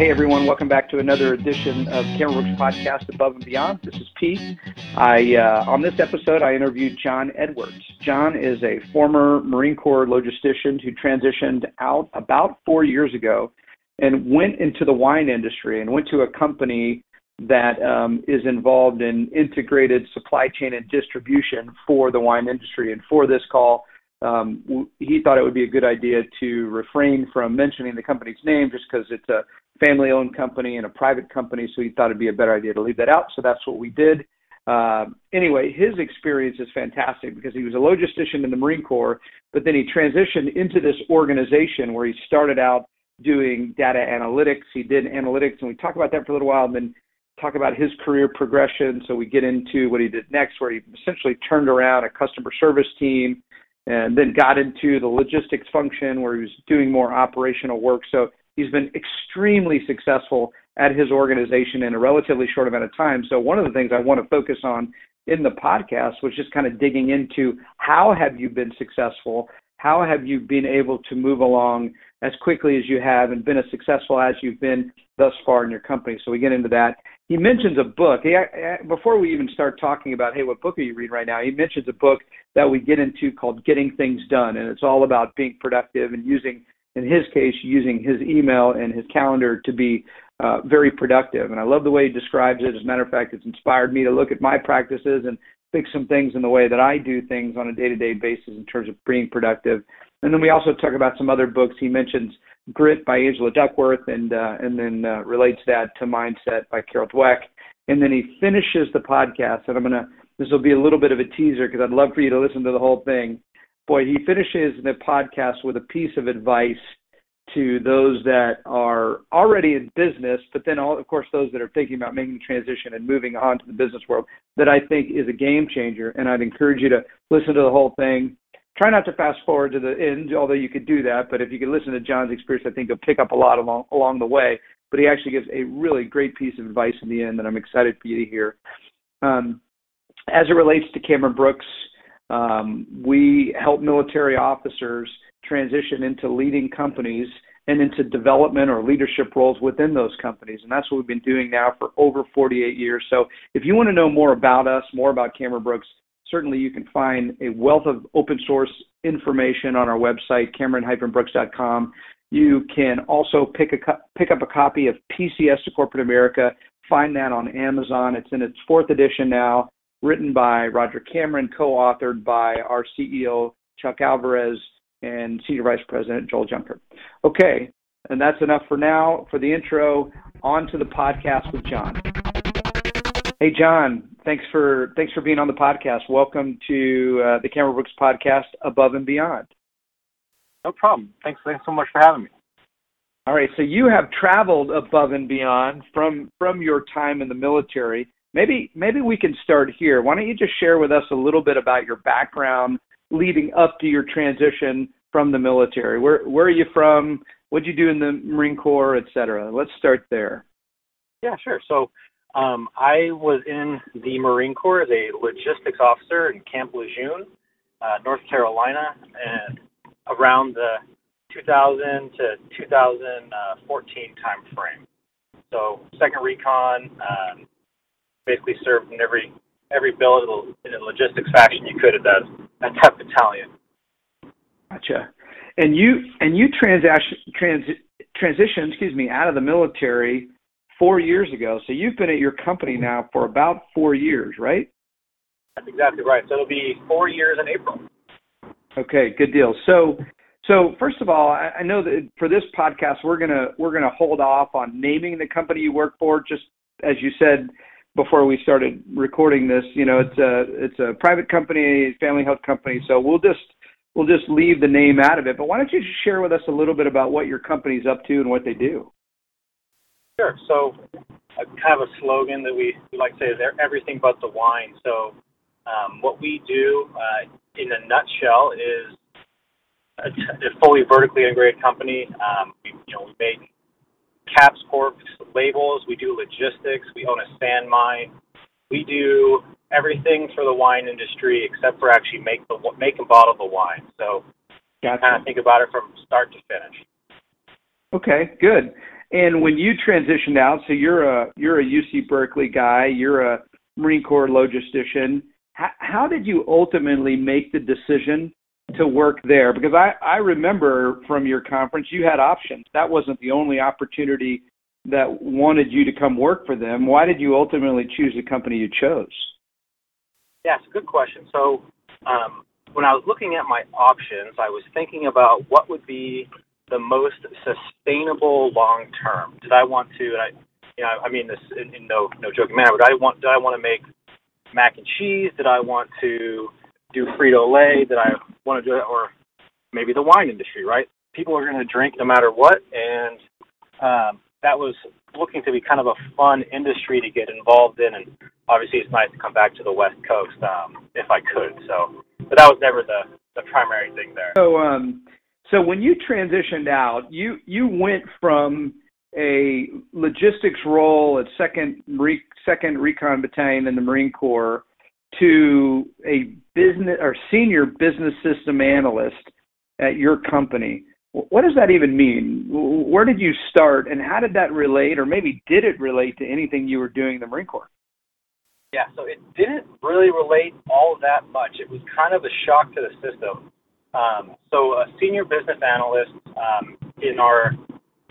Hey everyone, welcome back to another edition of Cameron Brooks Podcast Above and Beyond. This is Pete. I uh, on this episode I interviewed John Edwards. John is a former Marine Corps logistician who transitioned out about four years ago and went into the wine industry and went to a company that um, is involved in integrated supply chain and distribution for the wine industry. And for this call, um, he thought it would be a good idea to refrain from mentioning the company's name just because it's a family owned company and a private company. So he thought it'd be a better idea to leave that out. So that's what we did. Uh, anyway, his experience is fantastic because he was a logistician in the Marine Corps, but then he transitioned into this organization where he started out doing data analytics. He did analytics, and we talk about that for a little while, and then talk about his career progression. So we get into what he did next, where he essentially turned around a customer service team and then got into the logistics function where he was doing more operational work. So he's been extremely successful at his organization in a relatively short amount of time. So one of the things I want to focus on in the podcast was just kind of digging into how have you been successful? How have you been able to move along as quickly as you have and been as successful as you've been thus far in your company? So we get into that. He mentions a book. He, before we even start talking about, hey, what book are you reading right now? He mentions a book that we get into called Getting Things Done, and it's all about being productive and using, in his case, using his email and his calendar to be uh, very productive. And I love the way he describes it. As a matter of fact, it's inspired me to look at my practices and fix some things in the way that I do things on a day-to-day basis in terms of being productive. And then we also talk about some other books. He mentions Grit by Angela Duckworth, and uh, and then uh, relates that to Mindset by Carol Dweck. And then he finishes the podcast, and I'm gonna this will be a little bit of a teaser because I'd love for you to listen to the whole thing. Boy, he finishes the podcast with a piece of advice to those that are already in business, but then all, of course those that are thinking about making the transition and moving on to the business world that I think is a game changer. And I'd encourage you to listen to the whole thing. Try not to fast forward to the end, although you could do that. But if you could listen to John's experience, I think you'll pick up a lot along along the way. But he actually gives a really great piece of advice in the end that I'm excited for you to hear. Um, as it relates to Cameron Brooks, um, we help military officers transition into leading companies and into development or leadership roles within those companies. And that's what we've been doing now for over 48 years. So if you want to know more about us, more about Cameron Brooks, certainly you can find a wealth of open source information on our website, cameron-brooks.com. You can also pick, a, pick up a copy of PCS to Corporate America. Find that on Amazon. It's in its fourth edition now written by Roger Cameron, co-authored by our CEO Chuck Alvarez and Senior Vice President Joel Junker. Okay, and that's enough for now for the intro. On to the podcast with John. Hey John, thanks for thanks for being on the podcast. Welcome to uh, the Cameron Brooks podcast, Above and Beyond. No problem. Thanks. Thanks so much for having me. All right, so you have traveled above and beyond from from your time in the military maybe maybe we can start here. Why don't you just share with us a little bit about your background leading up to your transition from the military? Where where are you from? What'd you do in the Marine Corps, et cetera? Let's start there. Yeah, sure. So um, I was in the Marine Corps as a logistics officer in Camp Lejeune, uh, North Carolina, and around the 2000 to 2014 time frame. So second recon, um, basically served in every every billet in a logistics faction you could at that at that battalion. Gotcha. And you and you transaction trans transition, excuse me, out of the military four years ago. So you've been at your company now for about four years, right? That's exactly right. So it'll be four years in April. Okay, good deal. So so first of all, I, I know that for this podcast we're gonna we're gonna hold off on naming the company you work for, just as you said, before we started recording this. You know, it's a it's a private company, family health company. So we'll just we'll just leave the name out of it. But why don't you just share with us a little bit about what your company's up to and what they do? Sure. So, kind of a slogan that we, we like to say is everything but the wine. So, um, what we do uh, in a nutshell is a, a fully vertically integrated company. Um, we, you know, we make caps, corks, labels. We do logistics. We own a sand mine. We do everything for the wine industry except for actually make the make and bottle the wine. So gotcha. kind of think about it from start to finish. Okay, good. And when you transitioned out, so you're a you're a UC Berkeley guy, you're a Marine Corps logistician. How, how did you ultimately make the decision to work there? Because I I remember from your conference you had options. That wasn't the only opportunity that wanted you to come work for them. Why did you ultimately choose the company you chose? Yeah, it's a good question. So um, when I was looking at my options, I was thinking about what would be the most sustainable long term. Did I want to? And I, you know, I mean this in, in no no joking manner. But I want. Did I want to make mac and cheese? Did I want to do Frito Lay? Did I want to do it, or maybe the wine industry? Right? People are going to drink no matter what, and um, that was looking to be kind of a fun industry to get involved in. And obviously, it's nice to come back to the West Coast um, if I could. So, but that was never the the primary thing there. So, um, so when you transitioned out, you you went from a logistics role at second Re, second Recon Battalion in the Marine Corps to a business or senior business system analyst at your company. What does that even mean? Where did you start, and how did that relate, or maybe did it relate to anything you were doing in the Marine Corps? Yeah, so it didn't really relate all that much. It was kind of a shock to the system. Um, so a senior business analyst um, in our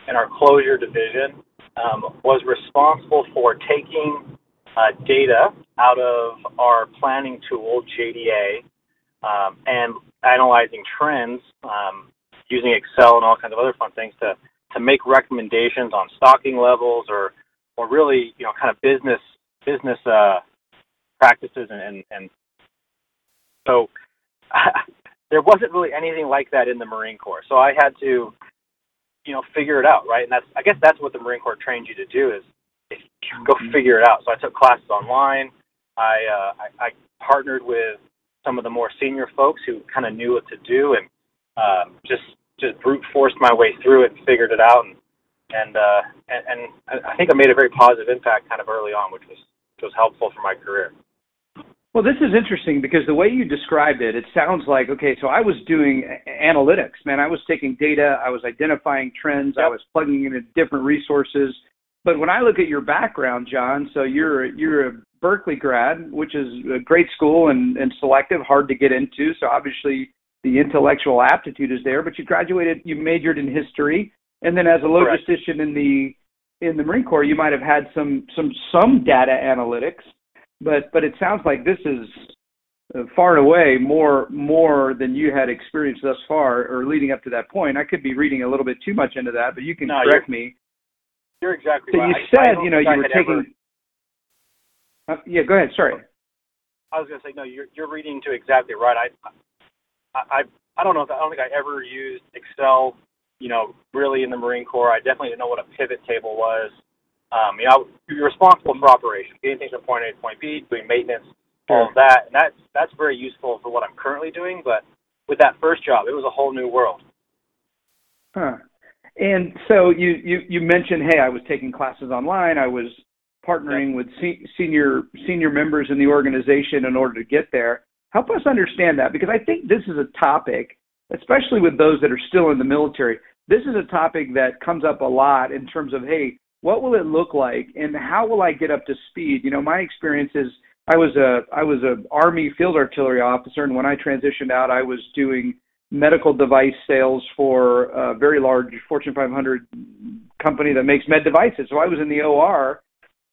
in our closure division um, was responsible for taking uh, data out of our planning tool JDA um, and analyzing trends um, using Excel and all kinds of other fun things to to make recommendations on stocking levels or or really you know kind of business business uh, practices and and, and so there wasn't really anything like that in the Marine Corps. So I had to, you know, figure it out, right? And that's I guess that's what the Marine Corps trained you to do is, is go mm-hmm. figure it out. So I took classes online. I, uh, I I partnered with some of the more senior folks who kind of knew what to do and um, just just brute forced my way through it and figured it out and and uh, and, and I think I made a very positive impact kind of early on, which was which was helpful for my career. Well, this is interesting because the way you described it, it sounds like okay. So I was doing analytics, man. I was taking data, I was identifying trends, yep. I was plugging into different resources. But when I look at your background, John, so you're you're a Berkeley grad, which is a great school and, and selective, hard to get into. So obviously the intellectual aptitude is there. But you graduated, you majored in history, and then as a logistician Correct. in the in the Marine Corps, you might have had some some some data analytics but but it sounds like this is uh, far and away more more than you had experienced thus far or leading up to that point. I could be reading a little bit too much into that, but you can no, correct you're, me. You're exactly so right. you said you know you were taking. Ever... Uh, yeah, go ahead. Sorry. I was going to say no. You're you're reading to exactly right. I I I don't know. If, I don't think I ever used Excel. You know, really in the Marine Corps, I definitely didn't know what a pivot table was. Um, you know, you're responsible for operations, getting things from point A to point B, doing maintenance, all of that, and that's that's very useful for what I'm currently doing. But with that first job, it was a whole new world. Huh. And so you you you mentioned, hey, I was taking classes online. I was partnering with se- senior senior members in the organization in order to get there. Help us understand that because I think this is a topic, especially with those that are still in the military. This is a topic that comes up a lot in terms of, hey, what will it look like and how will I get up to speed? You know, my experience is I was a I was a Army field artillery officer, and when I transitioned out, I was doing medical device sales for a very large Fortune 500 company that makes med devices. So I was in the OR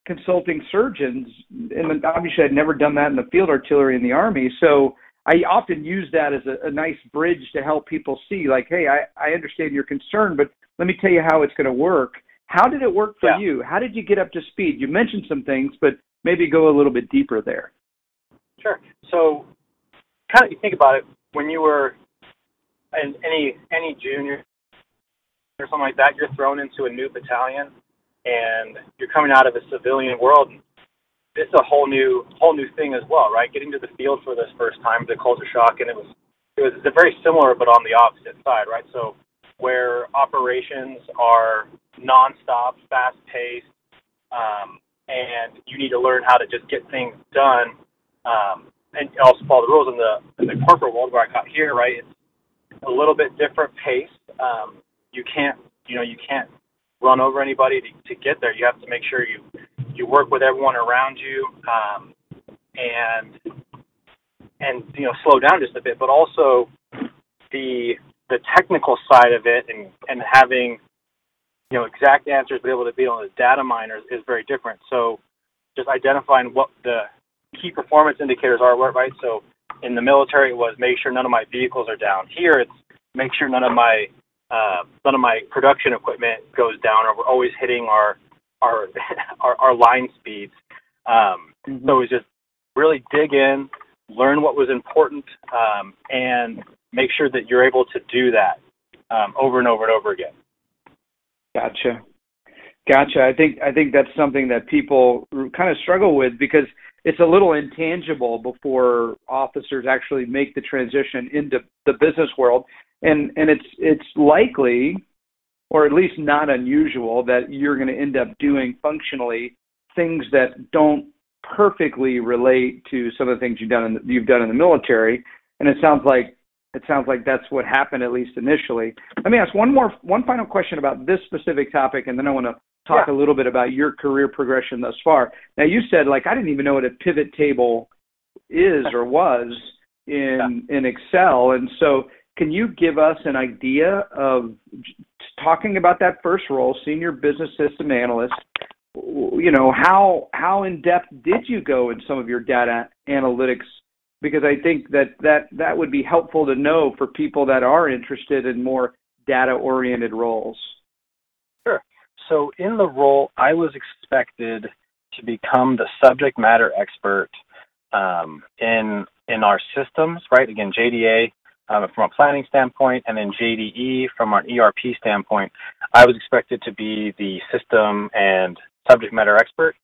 consulting surgeons, and obviously I'd never done that in the field artillery in the Army. So I often use that as a, a nice bridge to help people see, like, hey, I, I understand your concern, but let me tell you how it's going to work how did it work for yeah. you? How did you get up to speed? You mentioned some things, but maybe go a little bit deeper there. Sure. So, kind of you think about it when you were in any any junior or something like that, you're thrown into a new battalion, and you're coming out of a civilian world. It's a whole new whole new thing as well, right? Getting to the field for this first time, the culture shock, and it was it was very similar, but on the opposite side, right? So where operations are nonstop, fast paced, um, and you need to learn how to just get things done um, and also follow the rules in the in the corporate world where I got here. Right, it's a little bit different pace. Um, you can't you know you can't run over anybody to, to get there. You have to make sure you you work with everyone around you, um, and and you know slow down just a bit, but also the the technical side of it and and having you know exact answers, be able to be on the data miners is very different. So just identifying what the key performance indicators are, right? So in the military, it was make sure none of my vehicles are down. Here, it's make sure none of my uh, none of my production equipment goes down, or we're always hitting our our our, our line speeds. Um, mm-hmm. So it was just really dig in, learn what was important, um, and make sure that you're able to do that um, over and over and over again. Gotcha. Gotcha. I think I think that's something that people kind of struggle with because it's a little intangible before officers actually make the transition into the business world, and and it's it's likely, or at least not unusual, that you're going to end up doing functionally things that don't perfectly relate to some of the things you've done in the, you've done in the military. And it sounds like it sounds like that's what happened at least initially. Let me ask one more one final question about this specific topic, and then I want to talk yeah. a little bit about your career progression thus far. Now, you said like I didn't even know what a pivot table is or was in yeah. in Excel, and so can you give us an idea of talking about that first role, senior business system analyst? You know how how in depth did you go in some of your data analytics? Because I think that that that would be helpful to know for people that are interested in more data oriented roles. Sure. So in the role, I was expected to become the subject matter expert um, in in our systems, right? Again, JDA um, from a planning standpoint, and then JDE from an ERP standpoint. I was expected to be the system and subject matter expert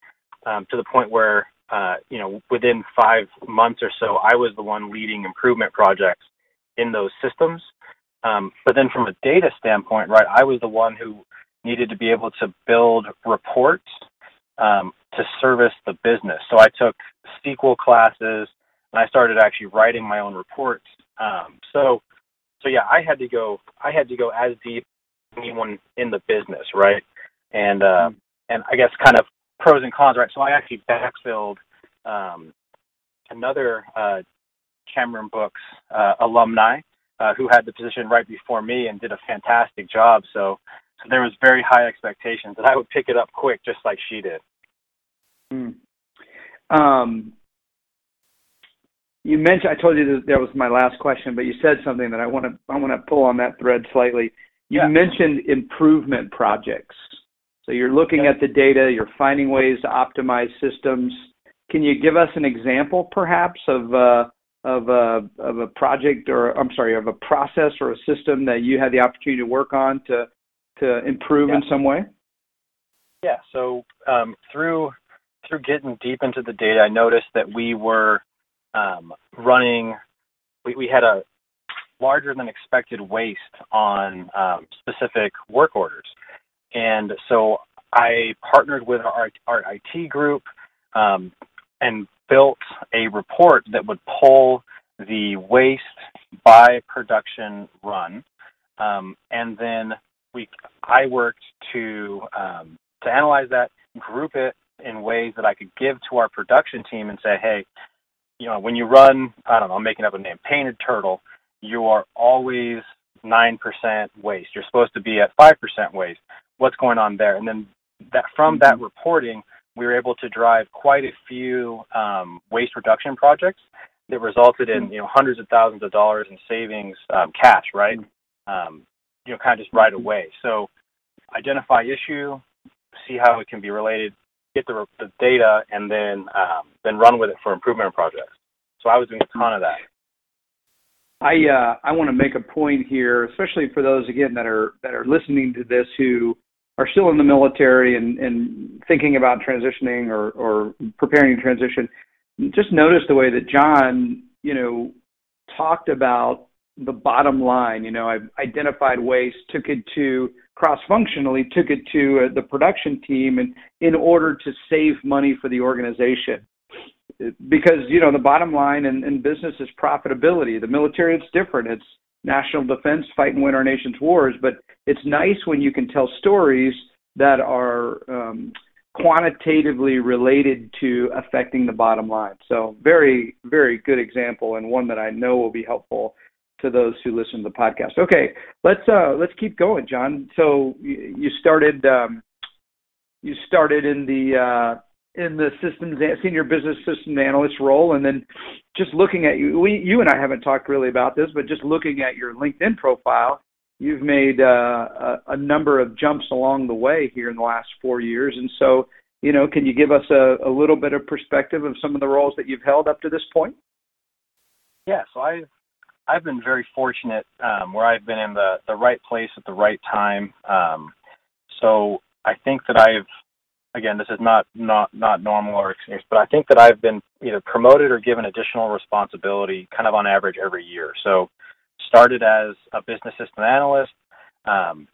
um, to the point where, uh, you know, within five months or so, I was the one leading improvement projects in those systems. Um, but then from a data standpoint, right, I was the one who needed to be able to build reports um, to service the business. So I took SQL classes and I started actually writing my own reports. Um, so, so yeah, I had to go. I had to go as deep as anyone in the business, right? And uh, and I guess kind of pros and cons, right? So I actually backfilled um, another uh, Cameron Brooks uh, alumni uh, who had the position right before me and did a fantastic job. So so there was very high expectations that I would pick it up quick, just like she did. Mm. Um, you mentioned I told you that, that was my last question, but you said something that I want to I want to pull on that thread slightly. You yeah. mentioned improvement projects. So you're looking at the data, you're finding ways to optimize systems. Can you give us an example, perhaps, of uh, of a of a project or I'm sorry, of a process or a system that you had the opportunity to work on to to improve yeah. in some way? Yeah. So um, through through getting deep into the data, I noticed that we were um, running. We, we had a larger than expected waste on um, specific work orders, and so I partnered with our, our IT group um, and built a report that would pull the waste by production run, um, and then we I worked to um, to analyze that, group it in ways that I could give to our production team and say, hey, you know, when you run, I don't know, I'm making up a name, painted turtle, you are always nine percent waste. You're supposed to be at five percent waste. What's going on there? And then that from that mm-hmm. reporting, we were able to drive quite a few um, waste reduction projects that resulted in mm-hmm. you know hundreds of thousands of dollars in savings, um, cash, right? Mm-hmm. Um, you know, kind of just right away. So identify issue, see how it can be related, get the, the data, and then um, then run with it for improvement projects. So I was doing a ton of that. I uh, I want to make a point here, especially for those again that are that are listening to this who are still in the military and, and thinking about transitioning or, or preparing to transition. Just notice the way that John, you know, talked about the bottom line. You know, I've identified waste, took it to cross-functionally, took it to uh, the production team, and in order to save money for the organization. Because you know the bottom line in, in business is profitability. The military it's different. It's national defense, fight and win our nation's wars. But it's nice when you can tell stories that are um, quantitatively related to affecting the bottom line. So very, very good example and one that I know will be helpful to those who listen to the podcast. Okay, let's uh, let's keep going, John. So you started um, you started in the uh, in the systems senior business systems analyst role, and then just looking at you, we you and I haven't talked really about this, but just looking at your LinkedIn profile, you've made uh, a, a number of jumps along the way here in the last four years, and so you know, can you give us a, a little bit of perspective of some of the roles that you've held up to this point? Yeah, so I've I've been very fortunate um, where I've been in the the right place at the right time. Um, so I think that I've again, this is not not not normal or experience, but I think that I've been either promoted or given additional responsibility, kind of on average every year. So started as a business system analyst. Um,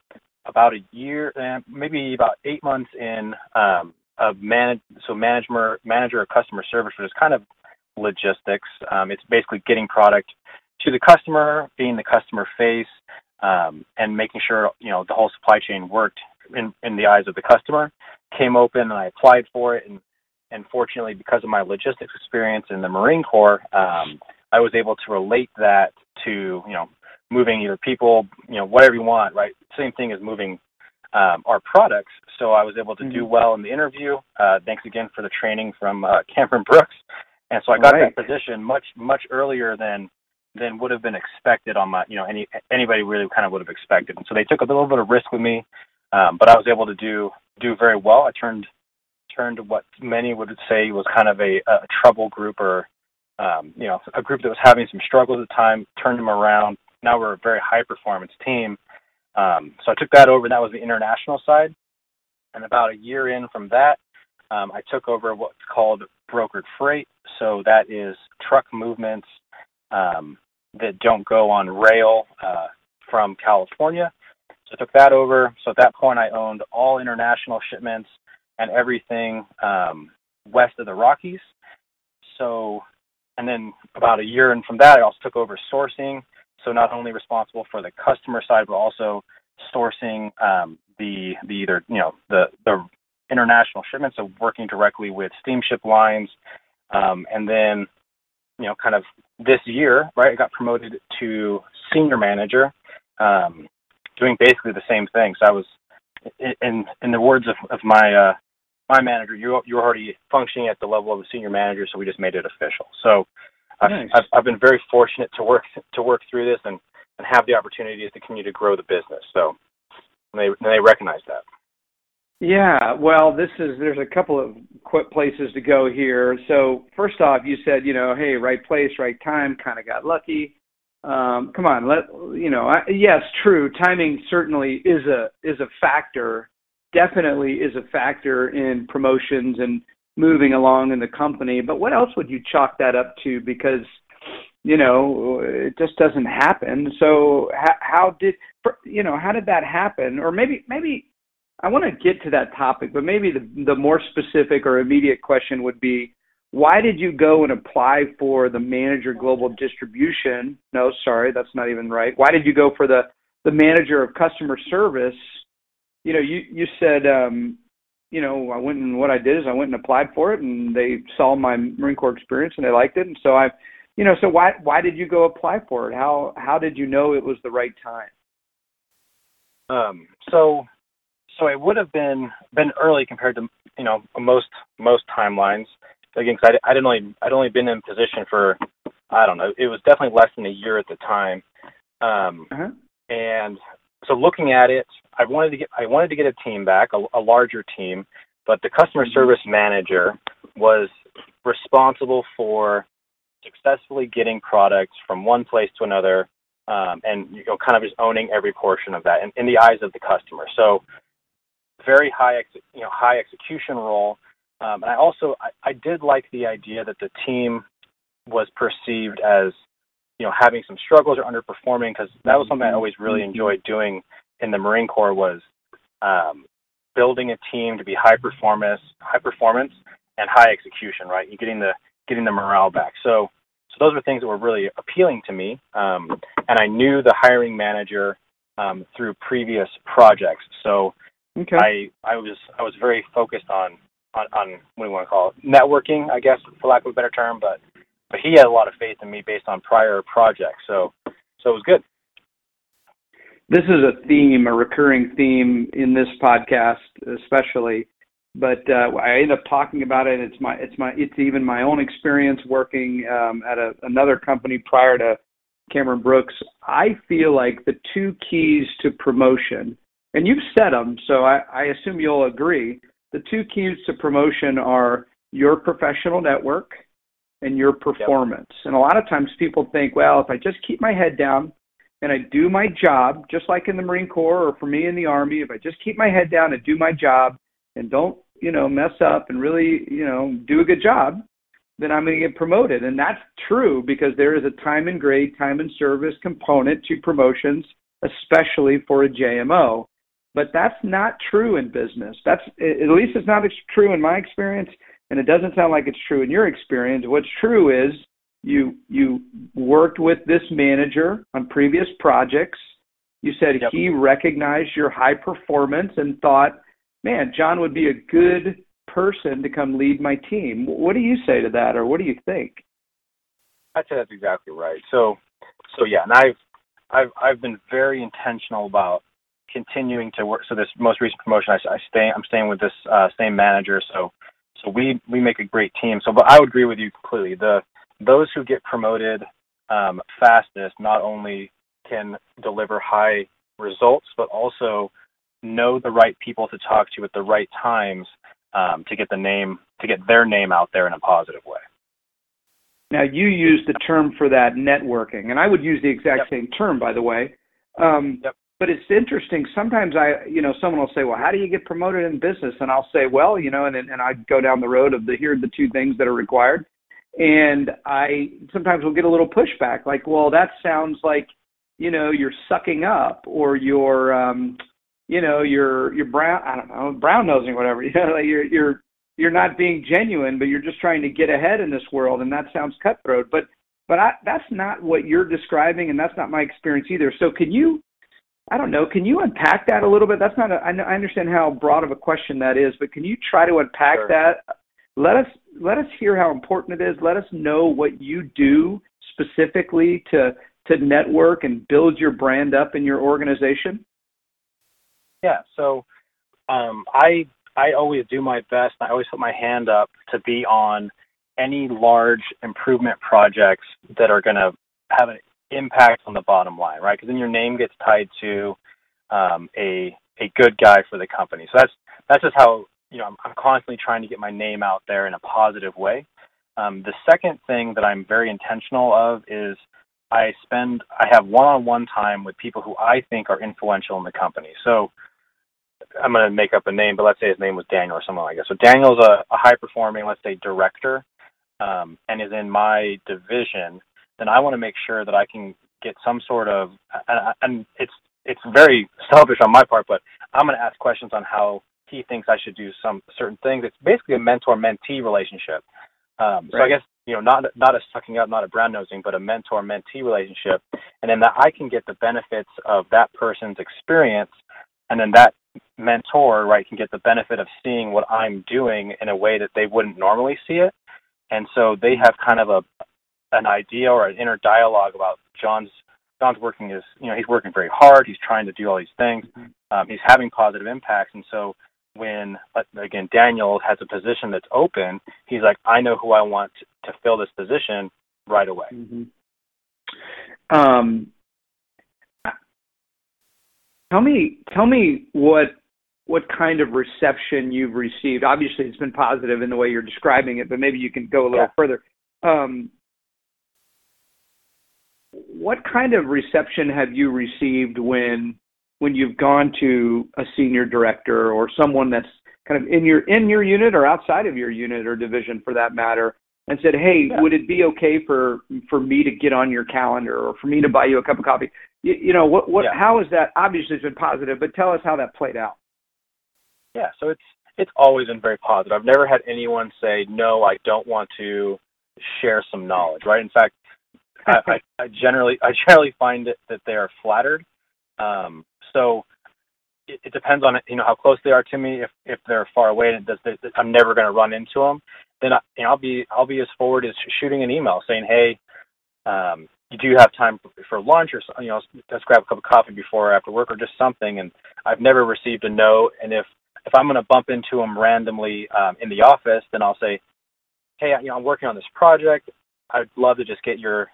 about a year, and maybe about eight months in, um, a manage so manager manager of customer service, which is kind of logistics. Um, it's basically getting product to the customer, being the customer face, um, and making sure you know the whole supply chain worked in, in the eyes of the customer. Came open and I applied for it, and and fortunately, because of my logistics experience in the Marine Corps, um, I was able to relate that to you know moving either people, you know whatever you want, right? Same thing as moving um, our products. So I was able to mm-hmm. do well in the interview. Uh, thanks again for the training from uh, Cameron Brooks, and so I got right. that position much much earlier than than would have been expected on my you know any anybody really kind of would have expected. And so they took a little bit of risk with me, um, but I was able to do do very well. I turned turned what many would say was kind of a, a trouble group or um, you know a group that was having some struggles at the time. Turned them around. Now we're a very high performance team. Um, so I took that over. And that was the international side. And about a year in from that, um, I took over what's called brokered freight. So that is truck movements um, that don't go on rail uh, from California. So I took that over. So at that point, I owned all international shipments and everything um, west of the Rockies. So, and then about a year in from that, I also took over sourcing. So not only responsible for the customer side, but also sourcing um, the the either you know the the international shipments, so working directly with steamship lines, um, and then you know, kind of this year, right, I got promoted to senior manager, um, doing basically the same thing. So I was, in in the words of, of my uh, my manager, you you're already functioning at the level of a senior manager, so we just made it official. So nice. I've, I've been very fortunate to work to work through this and and have the opportunity to continue to grow the business. So they they recognize that. Yeah, well, this is there's a couple of quick places to go here. So first off, you said you know, hey, right place, right time, kind of got lucky. Um, come on, let you know. I, yes, true. Timing certainly is a is a factor. Definitely is a factor in promotions and moving along in the company. But what else would you chalk that up to? Because you know it just doesn't happen. So how, how did you know how did that happen? Or maybe maybe I want to get to that topic, but maybe the, the more specific or immediate question would be why did you go and apply for the manager global distribution? No, sorry, that's not even right. Why did you go for the, the manager of customer service? You know, you, you said, um, you know, I went and what I did is I went and applied for it and they saw my Marine Corps experience and they liked it. And so I, you know, so why, why did you go apply for it? How, how did you know it was the right time? Um, so so it would have been been early compared to you know most most timelines. Again, because I, I'd only I'd only been in position for I don't know. It was definitely less than a year at the time, um, uh-huh. and so looking at it, I wanted to get I wanted to get a team back, a, a larger team, but the customer mm-hmm. service manager was responsible for successfully getting products from one place to another, um, and you know, kind of just owning every portion of that in, in the eyes of the customer. So very high, ex- you know, high execution role. Um, and I also I, I did like the idea that the team was perceived as you know having some struggles or underperforming because that was something I always really mm-hmm. enjoyed doing in the Marine Corps was um, building a team to be high performance, high performance, and high execution. Right, you getting the getting the morale back. So so those were things that were really appealing to me. Um, and I knew the hiring manager um, through previous projects. So okay. I I was I was very focused on on on what do you want to call it networking, I guess, for lack of a better term. But but he had a lot of faith in me based on prior projects, so so it was good. This is a theme, a recurring theme in this podcast, especially. But uh, I end up talking about it. It's my, it's my, it's even my own experience working um, at a, another company prior to Cameron Brooks. I feel like the two keys to promotion, and you've said them, so I, I assume you'll agree. The two keys to promotion are your professional network and your performance. Yep. And a lot of times people think, well, if I just keep my head down and I do my job, just like in the Marine Corps or for me in the Army, if I just keep my head down and do my job and don't, you know, mess up and really, you know, do a good job, then I'm going to get promoted. And that's true because there is a time and grade, time and service component to promotions, especially for a JMO. But that's not true in business. That's at least it's not true in my experience and it doesn't sound like it's true in your experience. What's true is you you worked with this manager on previous projects. You said yep. he recognized your high performance and thought, "Man, John would be a good person to come lead my team." What do you say to that, or what do you think? I'd say that's exactly right. So, so yeah, and I've I've I've been very intentional about continuing to work. So this most recent promotion, I, I stay I'm staying with this uh, same manager. So so we we make a great team. So, but I would agree with you completely. The those who get promoted um, fastest not only can deliver high results, but also know the right people to talk to at the right times um, to get the name to get their name out there in a positive way. Now you use the term for that networking, and I would use the exact yep. same term, by the way. Um, yep but it's interesting. Sometimes I, you know, someone will say, "Well, how do you get promoted in business?" And I'll say, "Well, you know," and and I go down the road of the here are the two things that are required, and I sometimes will get a little pushback, like, "Well, that sounds like, you know, you're sucking up, or you're, um, you know, you're you're brown, I don't know, brown nosing, whatever. You know, like you're you're you're not being genuine, but you're just trying to get ahead in this world, and that sounds cutthroat, but." But I, that's not what you're describing, and that's not my experience either. So, can you I don't know. Can you unpack that a little bit? That's not. I understand how broad of a question that is, but can you try to unpack sure. that? Let us let us hear how important it is. Let us know what you do specifically to to network and build your brand up in your organization. Yeah. So um, I I always do my best. I always put my hand up to be on any large improvement projects that are going to have an impact on the bottom line, right? Because then your name gets tied to um, a a good guy for the company. So that's that's just how you know I'm, I'm constantly trying to get my name out there in a positive way. Um, the second thing that I'm very intentional of is I spend I have one-on-one time with people who I think are influential in the company. So I'm going to make up a name, but let's say his name was Daniel or someone like that. So Daniel's a, a high-performing, let's say, director, um, and is in my division then I want to make sure that I can get some sort of and it's it's very selfish on my part, but I'm going to ask questions on how he thinks I should do some certain things. It's basically a mentor-mentee relationship. Um, right. So I guess you know not not a sucking up, not a brown nosing, but a mentor-mentee relationship, and then that I can get the benefits of that person's experience, and then that mentor right can get the benefit of seeing what I'm doing in a way that they wouldn't normally see it, and so they have kind of a an idea or an inner dialogue about John's John's working is you know he's working very hard. He's trying to do all these things. Mm-hmm. Um, he's having positive impacts, and so when again Daniel has a position that's open, he's like, I know who I want to fill this position right away. Mm-hmm. Um, tell me, tell me what what kind of reception you've received. Obviously, it's been positive in the way you're describing it, but maybe you can go a little yeah. further. Um, what kind of reception have you received when when you've gone to a senior director or someone that's kind of in your in your unit or outside of your unit or division for that matter and said hey yeah. would it be okay for for me to get on your calendar or for me to buy you a cup of coffee you, you know what what yeah. how is that obviously it's been positive but tell us how that played out yeah so it's it's always been very positive i've never had anyone say no i don't want to share some knowledge right in fact I, I, I generally I generally find it that they are flattered. Um, so it, it depends on you know how close they are to me. If if they're far away and does they, I'm never going to run into them, then I, you know, I'll be I'll be as forward as shooting an email saying, hey, um, you do have time for lunch or you know let's grab a cup of coffee before or after work or just something. And I've never received a no. And if if I'm going to bump into them randomly um, in the office, then I'll say, hey, you know, I'm working on this project. I'd love to just get your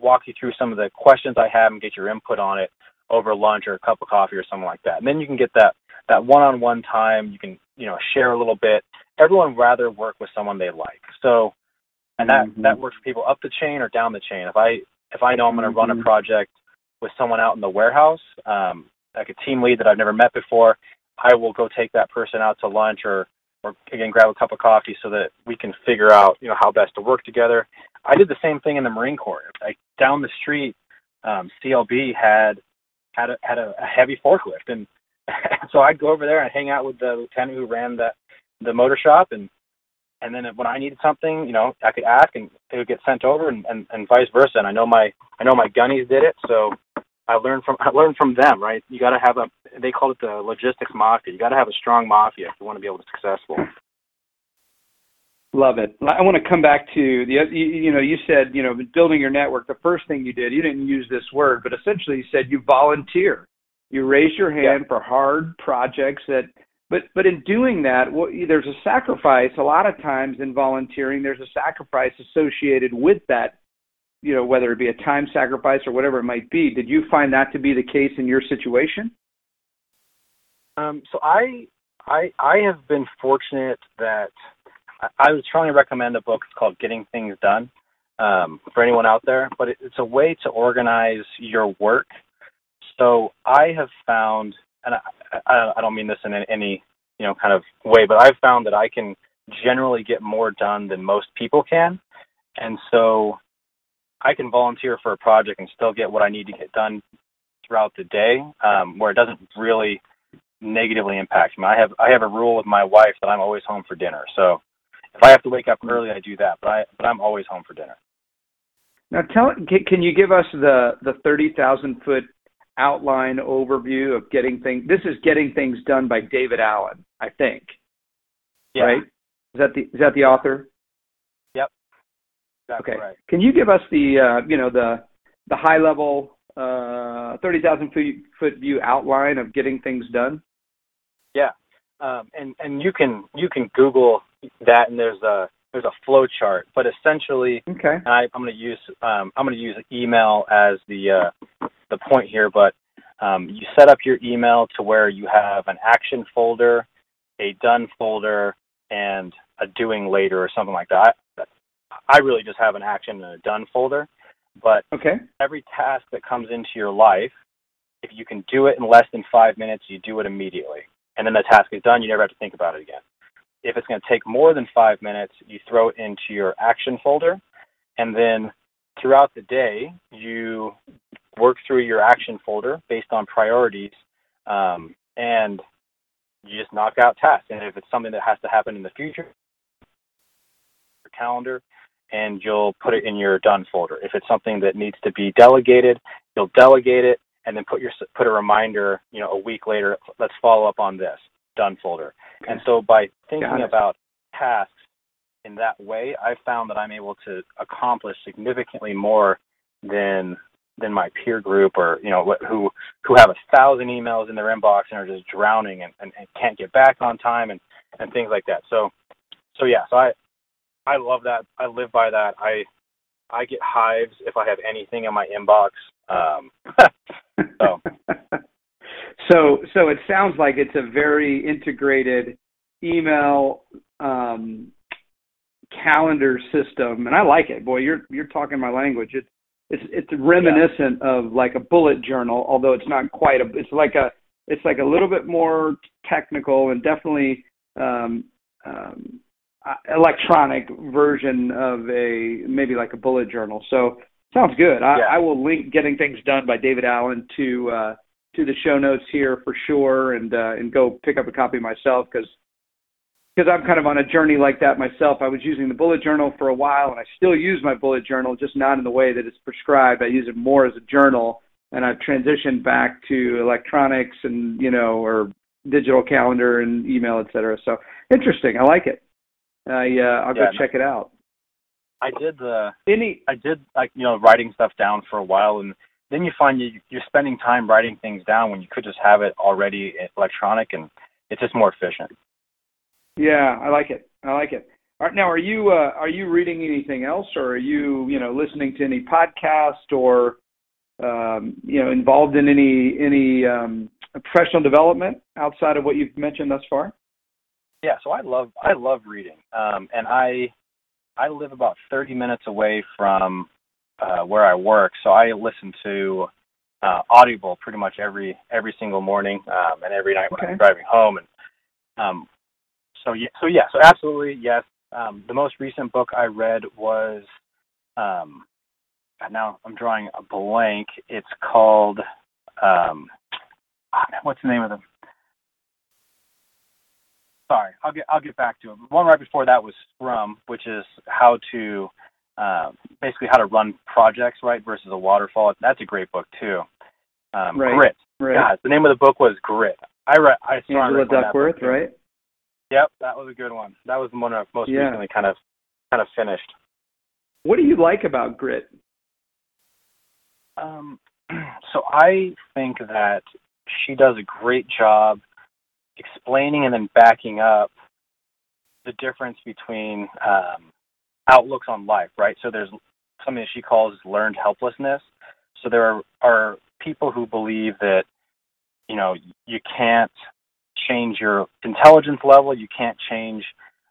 walk you through some of the questions I have and get your input on it over lunch or a cup of coffee or something like that. And then you can get that that one-on-one time. You can you know share a little bit. Everyone rather work with someone they like. So, and that mm-hmm. that works for people up the chain or down the chain. If I if I know I'm going to run a mm-hmm. project with someone out in the warehouse, um, like a team lead that I've never met before, I will go take that person out to lunch or or again grab a cup of coffee so that we can figure out you know how best to work together. I did the same thing in the Marine Corps. Like down the street, um, CLB had had a, had a, a heavy forklift, and so I'd go over there and hang out with the lieutenant who ran the the motor shop, and and then when I needed something, you know, I could ask, and it would get sent over, and, and and vice versa. And I know my I know my gunnies did it, so I learned from I learned from them. Right? You got to have a they call it the logistics mafia. You got to have a strong mafia if you want to be able to be successful. Love it. I want to come back to the you, you know you said you know building your network. The first thing you did, you didn't use this word, but essentially you said you volunteer. You raise your hand yeah. for hard projects that but but in doing that well, there's a sacrifice a lot of times in volunteering there's a sacrifice associated with that you know whether it be a time sacrifice or whatever it might be did you find that to be the case in your situation um, so i i i have been fortunate that I was trying to recommend a book. Called Getting Things Done um, for anyone out there, but it, it's a way to organize your work. So I have found, and I, I, I don't mean this in any you know kind of way, but I've found that I can generally get more done than most people can, and so I can volunteer for a project and still get what I need to get done throughout the day, um, where it doesn't really negatively impact me. I have I have a rule with my wife that I'm always home for dinner. So if I have to wake up early, I do that. But I but I'm always home for dinner. Now, tell can you give us the the thirty thousand foot outline overview of getting things? This is getting things done by David Allen, I think. Yeah. Right? Is that the is that the author? That's okay. Right. Can you give us the uh, you know the the high level uh, thirty thousand foot view outline of getting things done? Yeah. Um, and and you can you can Google that and there's a there's a flow chart, but essentially, okay. I, am going to use um, I'm going to use email as the uh, the point here. But um, you set up your email to where you have an action folder, a done folder, and a doing later or something like that. I, really just have an action and a done folder. But okay. every task that comes into your life, if you can do it in less than five minutes, you do it immediately, and then the task is done. You never have to think about it again. If it's going to take more than five minutes, you throw it into your action folder. And then throughout the day, you work through your action folder based on priorities. Um, and you just knock out tasks. And if it's something that has to happen in the future, calendar, and you'll put it in your done folder. If it's something that needs to be delegated, you'll delegate it and then put your put a reminder, you know, a week later, let's follow up on this done folder. Okay. And so by thinking about tasks in that way, I've found that I'm able to accomplish significantly more than than my peer group or you know who who have a thousand emails in their inbox and are just drowning and, and, and can't get back on time and and things like that. So so yeah, so I I love that. I live by that. I I get hives if I have anything in my inbox. Um, so So so it sounds like it's a very integrated email um, calendar system, and I like it. Boy, you're you're talking my language. It's it's it's reminiscent yeah. of like a bullet journal, although it's not quite a. It's like a it's like a little bit more technical and definitely um, um, electronic version of a maybe like a bullet journal. So sounds good. I, yeah. I will link getting things done by David Allen to uh, to the show notes here for sure, and uh, and go pick up a copy myself because because I'm kind of on a journey like that myself. I was using the bullet journal for a while, and I still use my bullet journal, just not in the way that it's prescribed. I use it more as a journal and I've transitioned back to electronics and you know or digital calendar and email, et cetera. So interesting. I like it. I uh, I'll Yeah, go check it out. I did the Any I did like you know writing stuff down for a while, and then you find you you're spending time writing things down when you could just have it already electronic, and it's just more efficient. Yeah, I like it. I like it. All right, now, are you uh, are you reading anything else, or are you you know listening to any podcast, or um, you know involved in any any um, professional development outside of what you've mentioned thus far? Yeah, so I love I love reading, um, and I I live about 30 minutes away from uh, where I work, so I listen to uh, Audible pretty much every every single morning um, and every night when Okay. I'm driving home. And um, so yeah, so yeah, so absolutely yes. Um, the most recent book I read was um, now I'm drawing a blank. It's called um, ah, what's the name of the sorry, I'll get I'll get back to it. One right before that was Scrum, which is how to uh, basically how to run projects right versus a waterfall. That's a great book too. Um, Right. Grit. Right. God, the name of the book was Grit. I read. I saw I Angela Duckworth, right? Yep, that was a good one. That was the one I've most Yeah. recently kind of kind of finished. What do you like about grit? Um, so I think that she does a great job explaining and then backing up the difference between um, outlooks on life, right? So there's something that she calls learned helplessness. So there are, are people who believe that, you know, you can't change your intelligence level, you can't change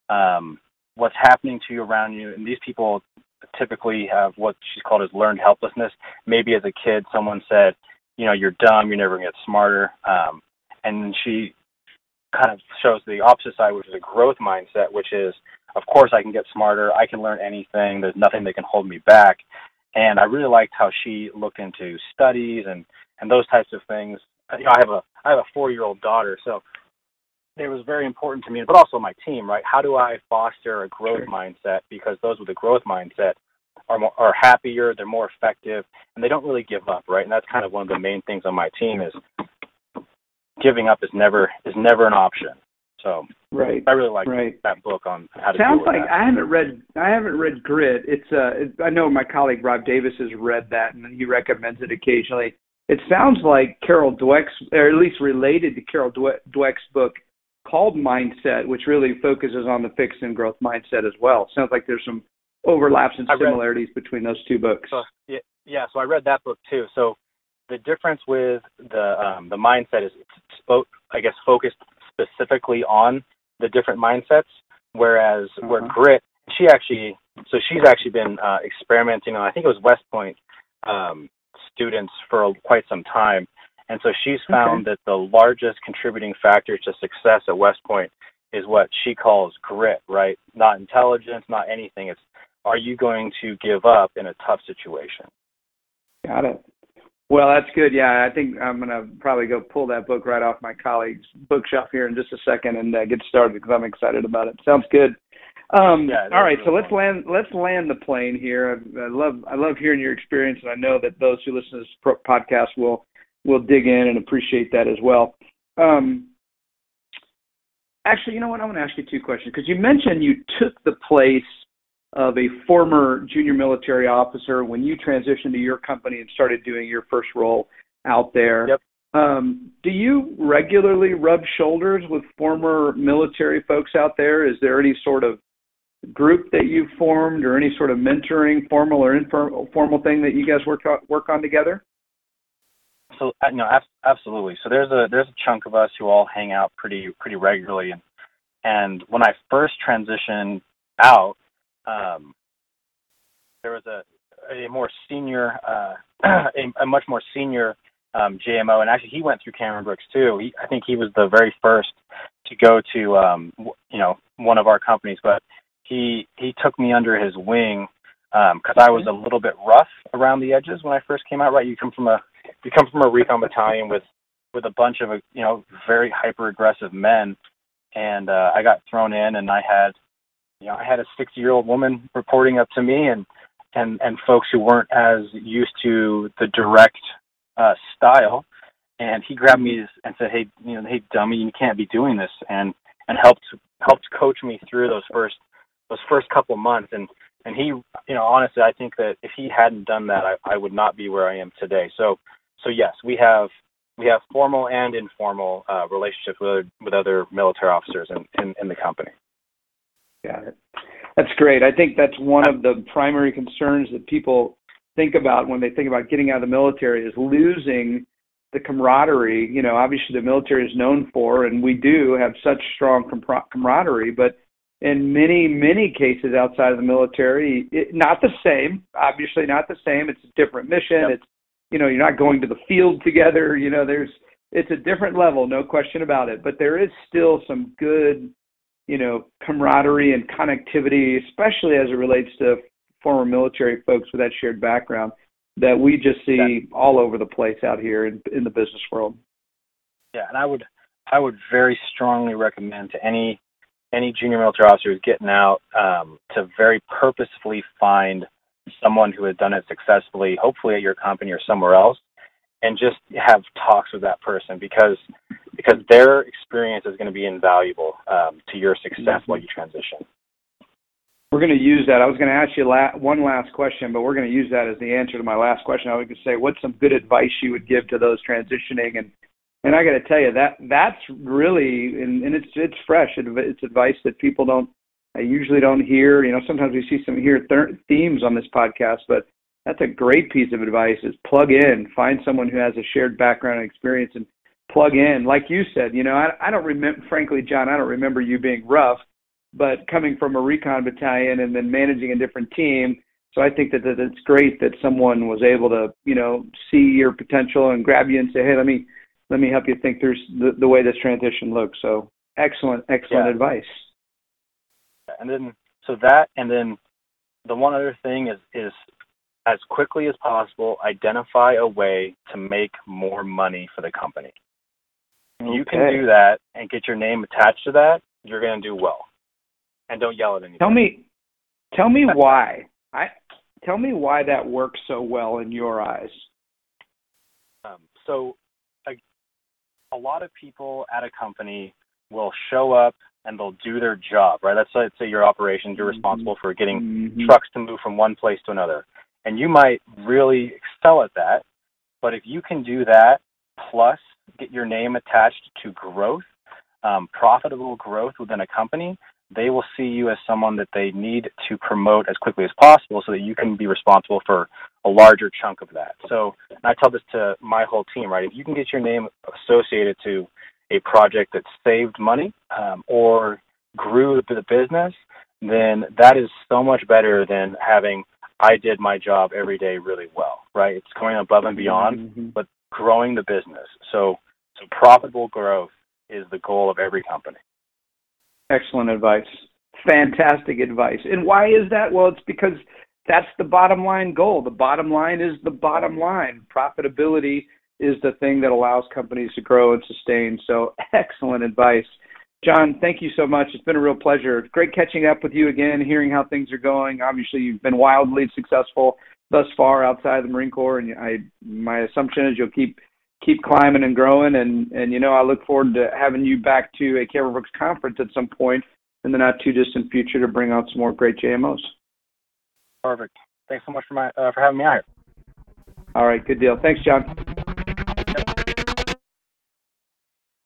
um, what's happening to you around you, and these people typically have what she's called as learned helplessness. Maybe as a kid, someone said, you know, you're dumb, you're never going to get smarter. Um, and then she kind of shows the opposite side, which is a growth mindset, which is, of course, I can get smarter, I can learn anything, there's nothing that can hold me back. And I really liked how she looked into studies and and those types of things. You know, I have a I have a four year old daughter, so it was very important to me, but also my team, right? How do I foster a growth Sure. mindset? Because those with a growth mindset are more, are happier, they're more effective, and they don't really give up, right? And that's kind of one of the main things on my team is giving up is never is never an option. So Right. I really like Right. that book on how to Sounds like that. I haven't read I haven't read Grit. It's uh it, I know my colleague Rob Davis has read that and he recommends it occasionally. It sounds like Carol Dweck's or at least related to Carol Dwe- Dweck's book called Mindset, which really focuses on the fixed and growth mindset as well. Sounds like there's some overlaps and I read- similarities between those two books. Yeah, yeah, so I read that book too. So the difference with the um, the mindset is spo- I guess focused specifically on the different mindsets, whereas where Uh-huh. grit she actually so she's actually been uh, experimenting on I think it was West Point um, students for quite some time, and so she's found that the largest contributing factor to success at West Point is what she calls grit, right? Not intelligence, not anything. It's are you going to give up in a tough situation? Got it. Well, that's good. Yeah, I think I'm gonna probably go pull that book right off my colleague's bookshelf here in just a second and uh, get started because I'm excited about it. Sounds good. Um, Yeah, all right, so really let's land let's land the plane here. I, I love I love hearing your experience, and I know that those who listen to this pro- podcast will will dig in and appreciate that as well. Um, actually, you know what? I want to ask you two questions because you mentioned you took the place of a former junior military officer when you transitioned to your company and started doing your first role out there. Yep. Um, do you regularly rub shoulders with former military folks out there? Is there any sort of group that you've formed or any sort of mentoring, formal or informal formal thing that you guys work on, work on together? So uh, no, absolutely. So there's a there's a chunk of us who all hang out pretty pretty regularly, and and when I first transitioned out, um, there was a a more senior, uh, a, a much more senior um, JMO, and actually he went through Cameron Brooks too. He, I think he was the very first to go to um, w- you know one of our companies, but he he took me under his wing because I was a little bit rough around the edges when I first came out. Right, you come from a you come from a recon battalion with with a bunch of you know very hyper aggressive men, and uh, I got thrown in, and I had you know I had a 60 year old woman reporting up to me, and and and folks who weren't as used to the direct uh, style. And he grabbed me and said, "Hey, you know, hey, dummy, you can't be doing this," and and helped helped coach me through those first those first couple of months. And and he, you know, honestly, I think that if he hadn't done that, I, I would not be where I am today. So so yes, we have we have formal and informal uh, relationships with other, with other military officers in, in, in the company. Got it. That's great. I think that's one of the primary concerns that people think about when they think about getting out of the military is losing the camaraderie. You know, obviously the military is known for, and we do have such strong camaraderie, but in many, many cases outside of the military, it, not the same. Obviously, not the same. It's a different mission. Yep. It's you know, you're not going to the field together. You know, there's it's a different level, no question about it. But there is still some good, you know, camaraderie and connectivity, especially as it relates to former military folks with that shared background that we just see all over the place out here in, in the business world. Yeah, and I would I would very strongly recommend to any any junior military officer who's getting out um, to very purposefully find someone who has done it successfully, hopefully at your company or somewhere else, and just have talks with that person because because their experience is going to be invaluable um, to your success while you transition. We're going to use that. I was going to ask you la- one last question, but we're going to use that as the answer to my last question. I was going to say, what's some good advice you would give to those transitioning? And and I got to tell you that that's really and, and it's it's fresh. It's advice that people don't I usually don't hear. You know, sometimes we see some here th- themes on this podcast, but that's a great piece of advice: is plug in, find someone who has a shared background and experience, and plug in. Like you said, you know, I, I don't remember, frankly, John, I don't remember you being rough, but coming from a recon battalion and then managing a different team. So I think that, that it's great that someone was able to, you know, see your potential and grab you and say, hey, let me let me help you think through the, the way this transition looks. So excellent, excellent yeah. advice and then so that and then the one other thing is is as quickly as possible identify a way to make more money for the company. Okay. You can do that and get your name attached to that, you're going to do well. And don't yell at anybody. Tell me tell me why. I tell me why that works so well in your eyes. Um, so a, a lot of people at a company will show up and they'll do their job, right? Let's say, let's say your operations, you're mm-hmm. responsible for getting mm-hmm. trucks to move from one place to another. And you might really excel at that. But if you can do that plus get your name attached to growth, um, profitable growth within a company, they will see you as someone that they need to promote as quickly as possible so that you can be responsible for a larger chunk of that. So I tell this to my whole team, right? If you can get your name associated to a project that saved money um, or grew the business, then that is so much better than having I did my job every day really well, right? It's going above and beyond, mm-hmm. but growing the business. So, so profitable growth is the goal of every company. Excellent advice. Fantastic advice. And why is that? Well, it's because that's the bottom line goal. The bottom line is the bottom line. Profitability is the thing that allows companies to grow and sustain. So excellent advice. John, thank you so much. It's been a real pleasure. Great catching up with you again, hearing how things are going. Obviously, you've been wildly successful thus far outside the Marine Corps, and I my assumption is you'll keep keep climbing and growing. And and you know, I look forward to having you back to a Cameron Brooks conference at some point in the not too distant future to bring out some more great JMOs. Perfect. Thanks so much for my uh, for having me out here. All right, good deal. Thanks, John.